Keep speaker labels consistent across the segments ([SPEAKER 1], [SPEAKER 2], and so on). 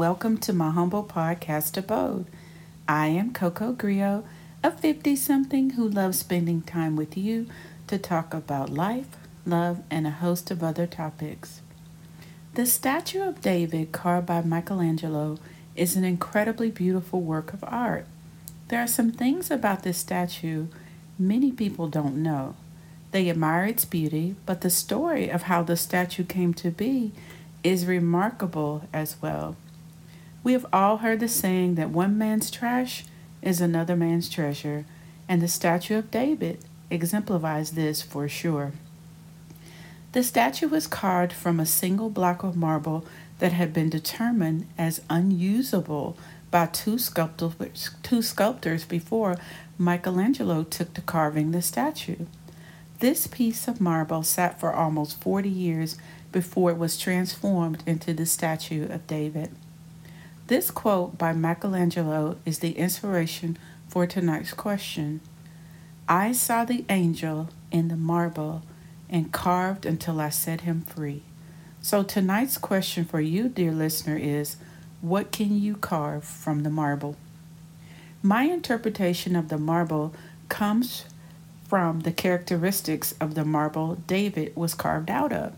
[SPEAKER 1] welcome to my humble podcast abode. I am Coco Griot, a 50 something who loves spending time with you to talk about life, love, and a host of other topics. The statue of David, carved by Michelangelo, is an incredibly beautiful work of art. There are some things about this statue many people don't know. They admire its beauty, but the story of how the statue came to be is remarkable as well. We have all heard the saying that one man's trash is another man's treasure, and the statue of David exemplifies this for sure. The statue was carved from a single block of marble that had been determined as unusable by two sculptors, two sculptors before Michelangelo took to carving the statue. This piece of marble sat for almost 40 years before it was transformed into the statue of David. This quote by Michelangelo is the inspiration for tonight's question. I saw the angel in the marble and carved until I set him free. So tonight's question for you, dear listener, is what can you carve from the marble? My interpretation of the marble comes from the characteristics of the marble David was carved out of.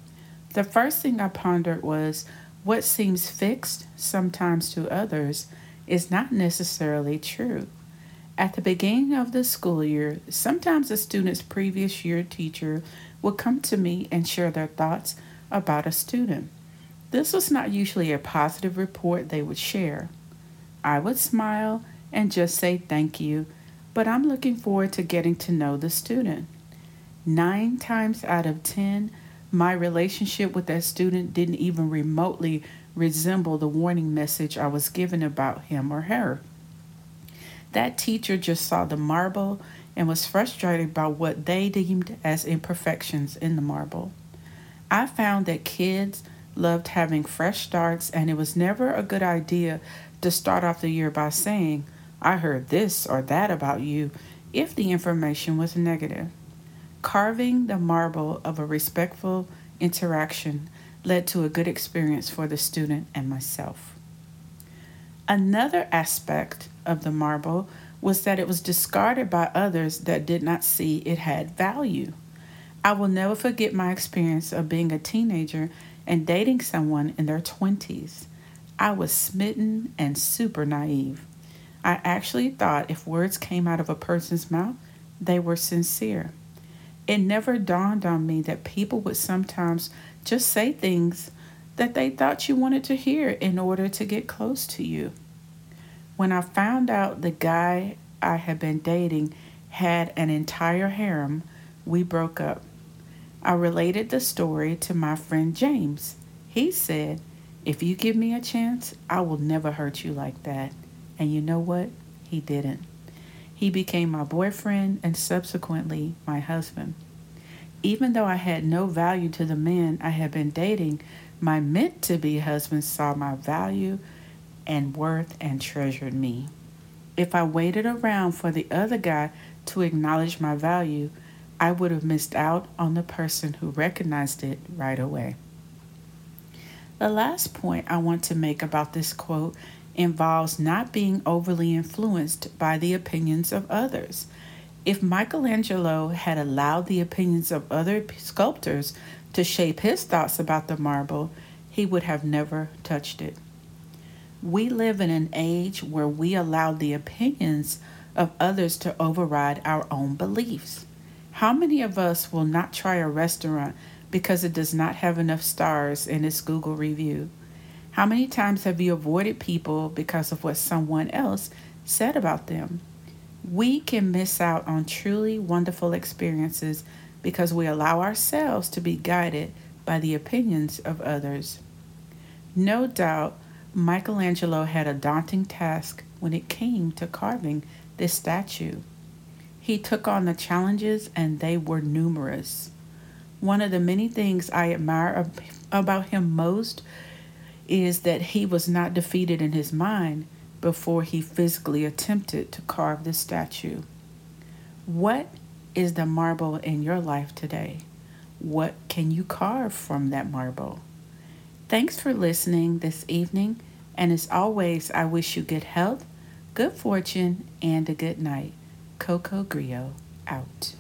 [SPEAKER 1] The first thing I pondered was what seems fixed, sometimes to others, is not necessarily true. At the beginning of the school year, sometimes a student's previous year teacher would come to me and share their thoughts about a student. This was not usually a positive report they would share. I would smile and just say thank you, but I'm looking forward to getting to know the student. Nine times out of ten, my relationship with that student didn't even remotely resemble the warning message I was given about him or her. That teacher just saw the marble and was frustrated by what they deemed as imperfections in the marble. I found that kids loved having fresh starts, and it was never a good idea to start off the year by saying, I heard this or that about you, if the information was negative. Carving the marble of a respectful interaction led to a good experience for the student and myself. Another aspect of the marble was that it was discarded by others that did not see it had value. I will never forget my experience of being a teenager and dating someone in their 20s. I was smitten and super naive. I actually thought if words came out of a person's mouth, they were sincere. It never dawned on me that people would sometimes just say things that they thought you wanted to hear in order to get close to you. When I found out the guy I had been dating had an entire harem, we broke up. I related the story to my friend James. He said, If you give me a chance, I will never hurt you like that. And you know what? He didn't. He became my boyfriend and subsequently my husband. Even though I had no value to the man I had been dating, my meant to be husband saw my value and worth and treasured me. If I waited around for the other guy to acknowledge my value, I would have missed out on the person who recognized it right away. The last point I want to make about this quote involves not being overly influenced by the opinions of others. If Michelangelo had allowed the opinions of other sculptors to shape his thoughts about the marble, he would have never touched it. We live in an age where we allow the opinions of others to override our own beliefs. How many of us will not try a restaurant because it does not have enough stars in its Google review? How many times have you avoided people because of what someone else said about them? We can miss out on truly wonderful experiences because we allow ourselves to be guided by the opinions of others. No doubt, Michelangelo had a daunting task when it came to carving this statue. He took on the challenges, and they were numerous. One of the many things I admire about him most is that he was not defeated in his mind before he physically attempted to carve the statue. What is the marble in your life today? What can you carve from that marble? Thanks for listening this evening, And as always, I wish you good health, good fortune, and a good night. Coco Griot out.